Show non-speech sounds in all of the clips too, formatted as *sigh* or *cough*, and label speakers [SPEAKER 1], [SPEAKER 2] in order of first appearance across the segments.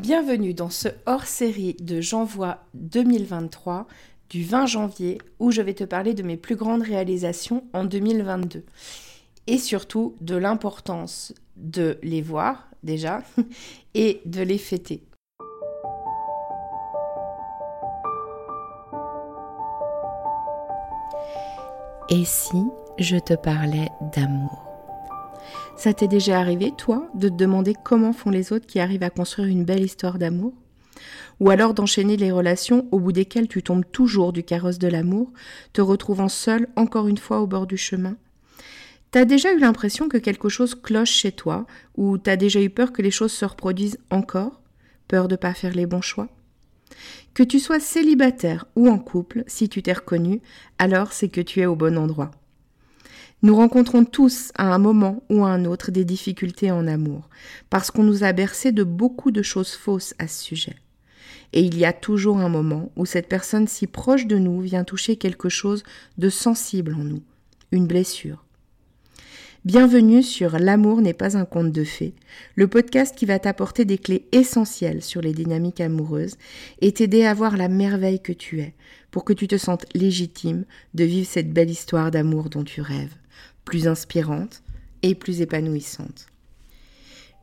[SPEAKER 1] Bienvenue dans ce hors-série de J'envoie 2023 du 20 janvier où je vais te parler de mes plus grandes réalisations en 2022 et surtout de l'importance de les voir déjà *laughs* et de les fêter. Et si je te parlais d'amour? Ça t'est déjà arrivé, toi, de te demander comment font les autres qui arrivent à construire une belle histoire d'amour? Ou alors d'enchaîner les relations au bout desquelles tu tombes toujours du carrosse de l'amour, te retrouvant seul encore une fois au bord du chemin? T'as déjà eu l'impression que quelque chose cloche chez toi, ou t'as déjà eu peur que les choses se reproduisent encore? Peur de pas faire les bons choix? Que tu sois célibataire ou en couple, si tu t'es reconnu, alors c'est que tu es au bon endroit. Nous rencontrons tous à un moment ou à un autre des difficultés en amour, parce qu'on nous a bercé de beaucoup de choses fausses à ce sujet. Et il y a toujours un moment où cette personne si proche de nous vient toucher quelque chose de sensible en nous, une blessure. Bienvenue sur L'amour n'est pas un conte de fées, le podcast qui va t'apporter des clés essentielles sur les dynamiques amoureuses et t'aider à voir la merveille que tu es, pour que tu te sentes légitime de vivre cette belle histoire d'amour dont tu rêves plus inspirante et plus épanouissante.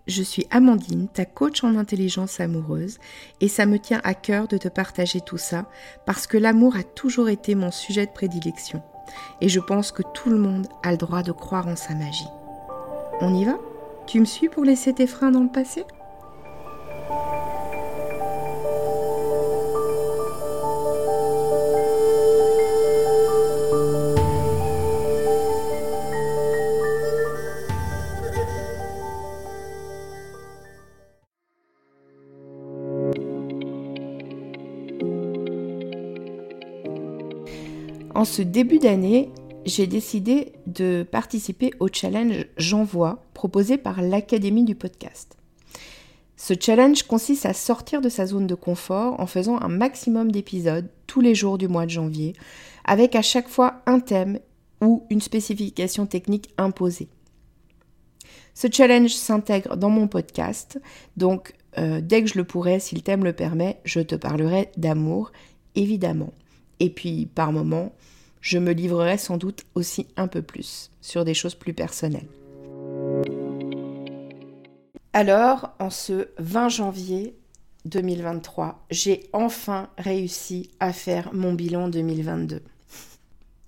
[SPEAKER 1] Je suis Amandine, ta coach en intelligence amoureuse, et ça me tient à cœur de te partager tout ça parce que l'amour a toujours été mon sujet de prédilection, et je pense que tout le monde a le droit de croire en sa magie. On y va? Tu me suis pour laisser tes freins dans le passé? En ce début d'année, j'ai décidé de participer au challenge J'envoie proposé par l'Académie du podcast. Ce challenge consiste à sortir de sa zone de confort en faisant un maximum d'épisodes tous les jours du mois de janvier, avec à chaque fois un thème ou une spécification technique imposée. Ce challenge s'intègre dans mon podcast, donc euh, dès que je le pourrai, si le thème le permet, je te parlerai d'amour, évidemment. Et puis, par moments, je me livrerai sans doute aussi un peu plus sur des choses plus personnelles. Alors, en ce 20 janvier 2023, j'ai enfin réussi à faire mon bilan 2022.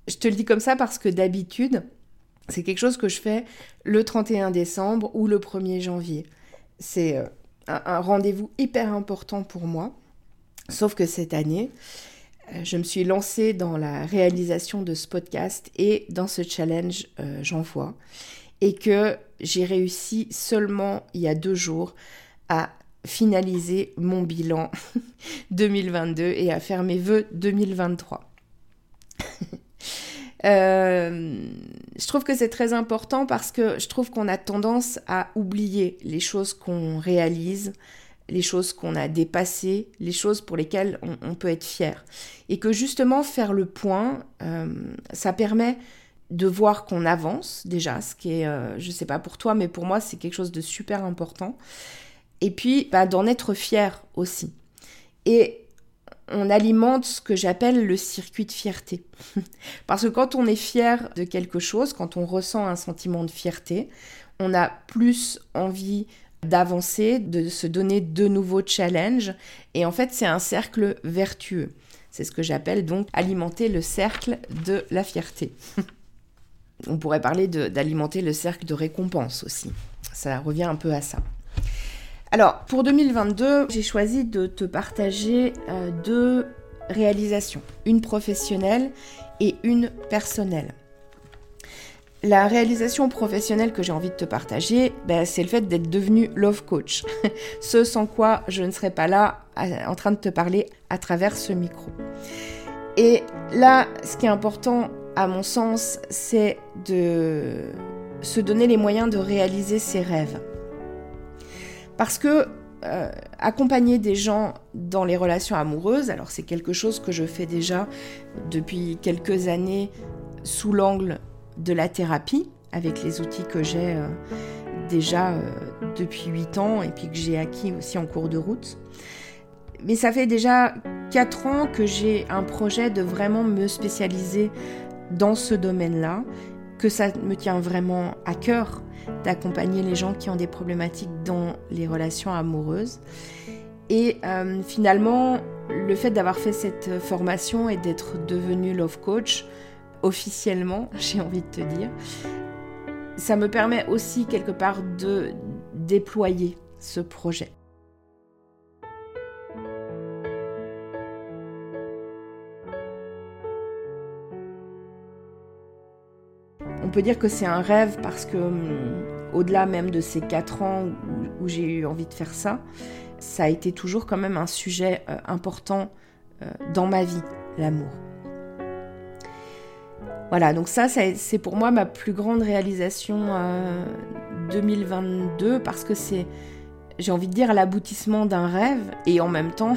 [SPEAKER 1] Je te le dis comme ça parce que d'habitude, c'est quelque chose que je fais le 31 décembre ou le 1er janvier. C'est euh, un rendez-vous hyper important pour moi. Sauf que cette année, je me suis lancée dans la réalisation de ce podcast et dans ce challenge euh, j'envoie et que j'ai réussi seulement il y a deux jours à finaliser mon bilan *laughs* 2022 et à faire mes vœux 2023. *laughs* Euh, je trouve que c'est très important parce que je trouve qu'on a tendance à oublier les choses qu'on réalise, les choses qu'on a dépassées, les choses pour lesquelles on, peut être fier. Et que justement faire le point, euh, ça permet de voir qu'on avance déjà, ce qui est, euh, je sais pas pour toi, mais pour moi c'est quelque chose de super important. Et puis bah, d'en être fier aussi. Et on alimente ce que j'appelle le circuit de fierté. *laughs* Parce que quand on est fier de quelque chose, quand on ressent un sentiment de fierté, on a plus envie d'avancer, de se donner de nouveaux challenges. Et en fait, c'est un cercle vertueux. C'est ce que j'appelle donc alimenter le cercle de la fierté. *laughs* On pourrait parler d'alimenter le cercle de récompense aussi. Ça revient un peu à ça. Alors, pour 2022, j'ai choisi de te partager euh, deux réalisations, une professionnelle et une personnelle. La réalisation professionnelle que j'ai envie de te partager, ben, c'est le fait d'être devenu love coach. *laughs* ce sans quoi je ne serais pas là en train de te parler à travers ce micro. Et là, ce qui est important à mon sens, c'est de se donner les moyens de réaliser ses rêves. Parce que euh, accompagner des gens dans les relations amoureuses, alors c'est quelque chose que je fais déjà depuis quelques années sous l'angle de la thérapie avec les outils que j'ai euh, déjà depuis 8 ans et puis que j'ai acquis aussi en cours de route. Mais ça fait déjà 4 ans que j'ai un projet de vraiment me spécialiser dans ce domaine-là, que ça me tient vraiment à cœur d'accompagner les gens qui ont des problématiques dans les relations amoureuses. Et euh, finalement, le fait d'avoir fait cette formation et d'être devenu love coach, officiellement, *laughs* j'ai envie de te dire, ça me permet aussi quelque part de déployer ce projet. On peut dire que c'est un rêve parce que, hum, au-delà même de ces quatre ans où, j'ai eu envie de faire ça, ça a été toujours quand même un sujet euh, important euh, dans ma vie, l'amour. Voilà, donc ça, c'est pour moi ma plus grande réalisation 2022 euh, parce que c'est, j'ai envie de dire, l'aboutissement d'un rêve et en même temps,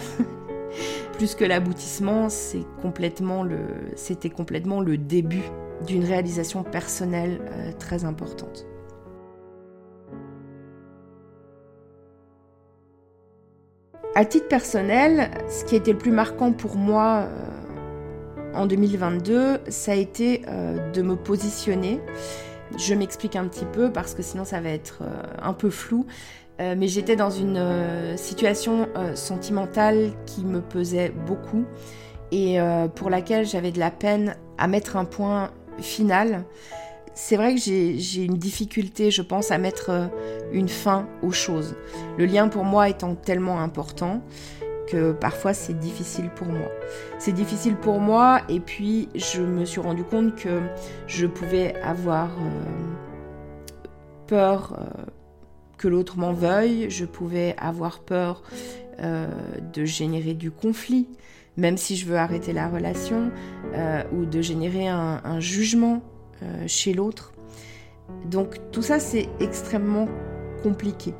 [SPEAKER 1] *laughs* plus que l'aboutissement, c'est complètement le, c'était complètement le début d'une réalisation personnelle euh, très importante. À titre personnel, ce qui été le plus marquant pour moi euh, en 2022, ça a été euh, de me positionner. Je m'explique un petit peu parce que sinon ça va être un peu flou. mais j'étais dans une situation sentimentale qui me pesait beaucoup et pour laquelle j'avais de la peine à mettre un point finale, c'est vrai que j'ai une difficulté, je pense, à mettre euh, une fin aux choses. Le lien pour moi étant tellement important que parfois c'est difficile pour moi. C'est difficile pour moi et puis je me suis rendu compte que je pouvais avoir euh, peur euh, que l'autre m'en veuille, je pouvais avoir peur de générer du conflit, même si je veux arrêter la relation, euh, ou de générer un, jugement euh, chez l'autre. Donc tout ça, c'est extrêmement compliqué.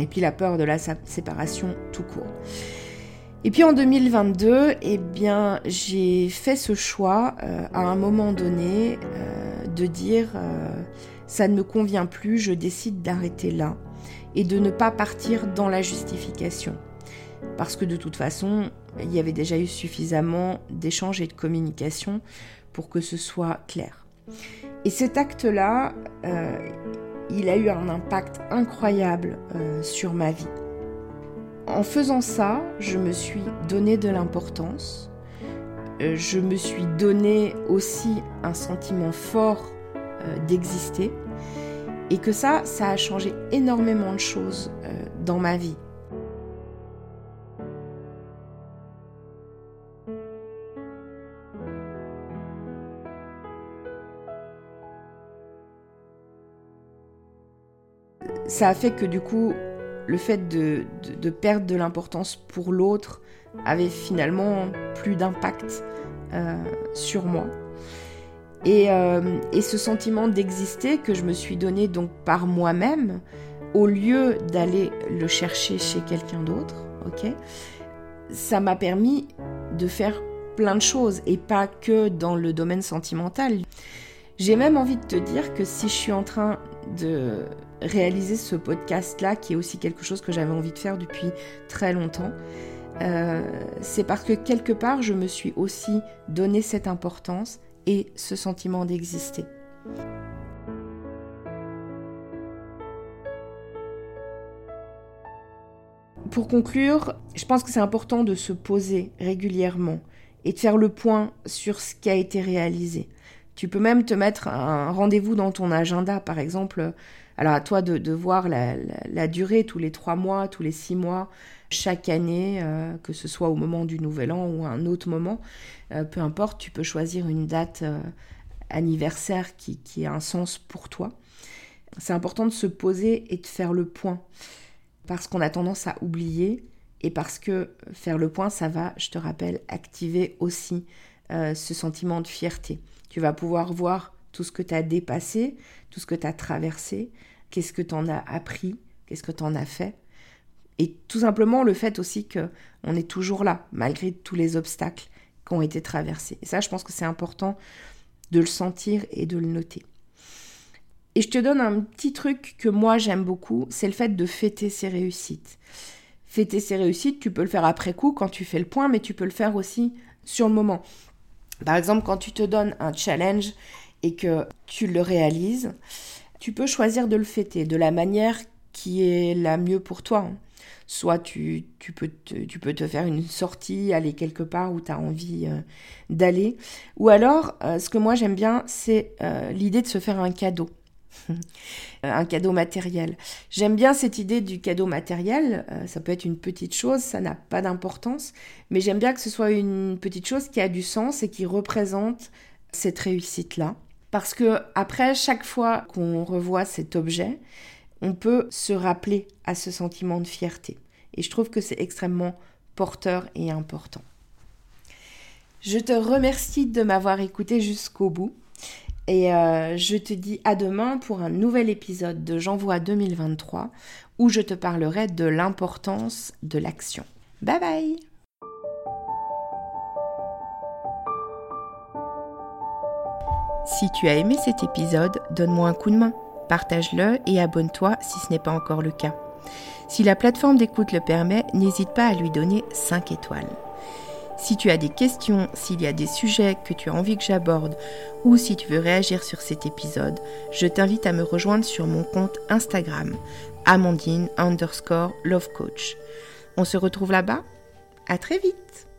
[SPEAKER 1] Et puis la peur de la séparation tout court. Et puis en 2022, eh bien, j'ai fait ce choix euh, à un moment donné de dire ça ne me convient plus, je décide d'arrêter là et de ne pas partir dans la justification. Parce que de toute façon, il y avait déjà eu suffisamment d'échanges et de communication pour que ce soit clair. Et cet acte-là, euh, il a eu un impact incroyable euh, sur ma vie. En faisant ça, je me suis donné de l'importance, euh, je me suis donné aussi un sentiment fort d'exister, et que ça, ça a changé énormément de choses dans ma vie. Ça a fait que du coup, le fait de, perdre de l'importance pour l'autre avait finalement plus d'impact euh, sur moi. Euh, et, ce sentiment d'exister que je me suis donné donc par moi-même, au lieu d'aller le chercher chez quelqu'un d'autre, ok, ça m'a permis de faire plein de choses et pas que dans le domaine sentimental. J'ai même envie de te dire que si je suis en train de réaliser ce podcast-là, qui est aussi quelque chose que j'avais envie de faire depuis très longtemps, euh, c'est parce que quelque part, je me suis aussi donné cette importance et ce sentiment d'exister. Pour conclure, je pense que c'est important de se poser régulièrement et de faire le point sur ce qui a été réalisé. Tu peux même te mettre un rendez-vous dans ton agenda, par exemple. Alors à toi de, voir la, durée, tous les trois mois, tous les six mois, chaque année, euh, que ce soit au moment du Nouvel An ou un autre moment, euh, peu importe, tu peux choisir une date euh, anniversaire qui a un sens pour toi. C'est important de se poser et de faire le point, parce qu'on a tendance à oublier et parce que faire le point, ça va, je te rappelle, activer aussi ce sentiment de fierté. Tu vas pouvoir voir tout ce que tu as dépassé, tout ce que tu as traversé, qu'est-ce que tu en as appris, qu'est-ce que tu en as fait. Et tout simplement le fait aussi que on est toujours là, malgré tous les obstacles qui ont été traversés. Et ça, je pense que c'est important de le sentir et de le noter. Et je te donne un petit truc que moi j'aime beaucoup, c'est le fait de fêter ses réussites. Fêter ses réussites, tu peux le faire après coup quand tu fais le point, mais tu peux le faire aussi sur le moment. Par exemple, quand tu te donnes un challenge et que tu le réalises, tu peux choisir de le fêter de la manière qui est la mieux pour toi. Soit tu, peux te, tu peux te faire une sortie, aller quelque part où tu as envie euh, d'aller. Ou alors, euh, ce que moi j'aime bien, c'est euh, l'idée de se faire un cadeau. *laughs* un cadeau matériel. J'aime bien cette idée du cadeau matériel. ça peut être une petite chose, ça n'a pas d'importance. Mais j'aime bien que ce soit une petite chose qui a du sens et qui représente cette réussite-là. Parce que après, chaque fois qu'on revoit cet objet, on peut se rappeler à ce sentiment de fierté. Et je trouve que c'est extrêmement porteur et important. Je te remercie de m'avoir écouté jusqu'au bout. Et euh, je te dis à demain pour un nouvel épisode de J'envoie 2023 où je te parlerai de l'importance de l'action. Bye bye Si tu as aimé cet épisode, donne-moi un coup de main partage-le et abonne-toi si ce n'est pas encore le cas. Si la plateforme d'écoute le permet, n'hésite pas à lui donner 5 étoiles. Si tu as des questions, s'il y a des sujets que tu as envie que j'aborde ou si tu veux réagir sur cet épisode, je t'invite à me rejoindre sur mon compte Instagram, Amandine underscore Love Coach. On se retrouve là-bas À très vite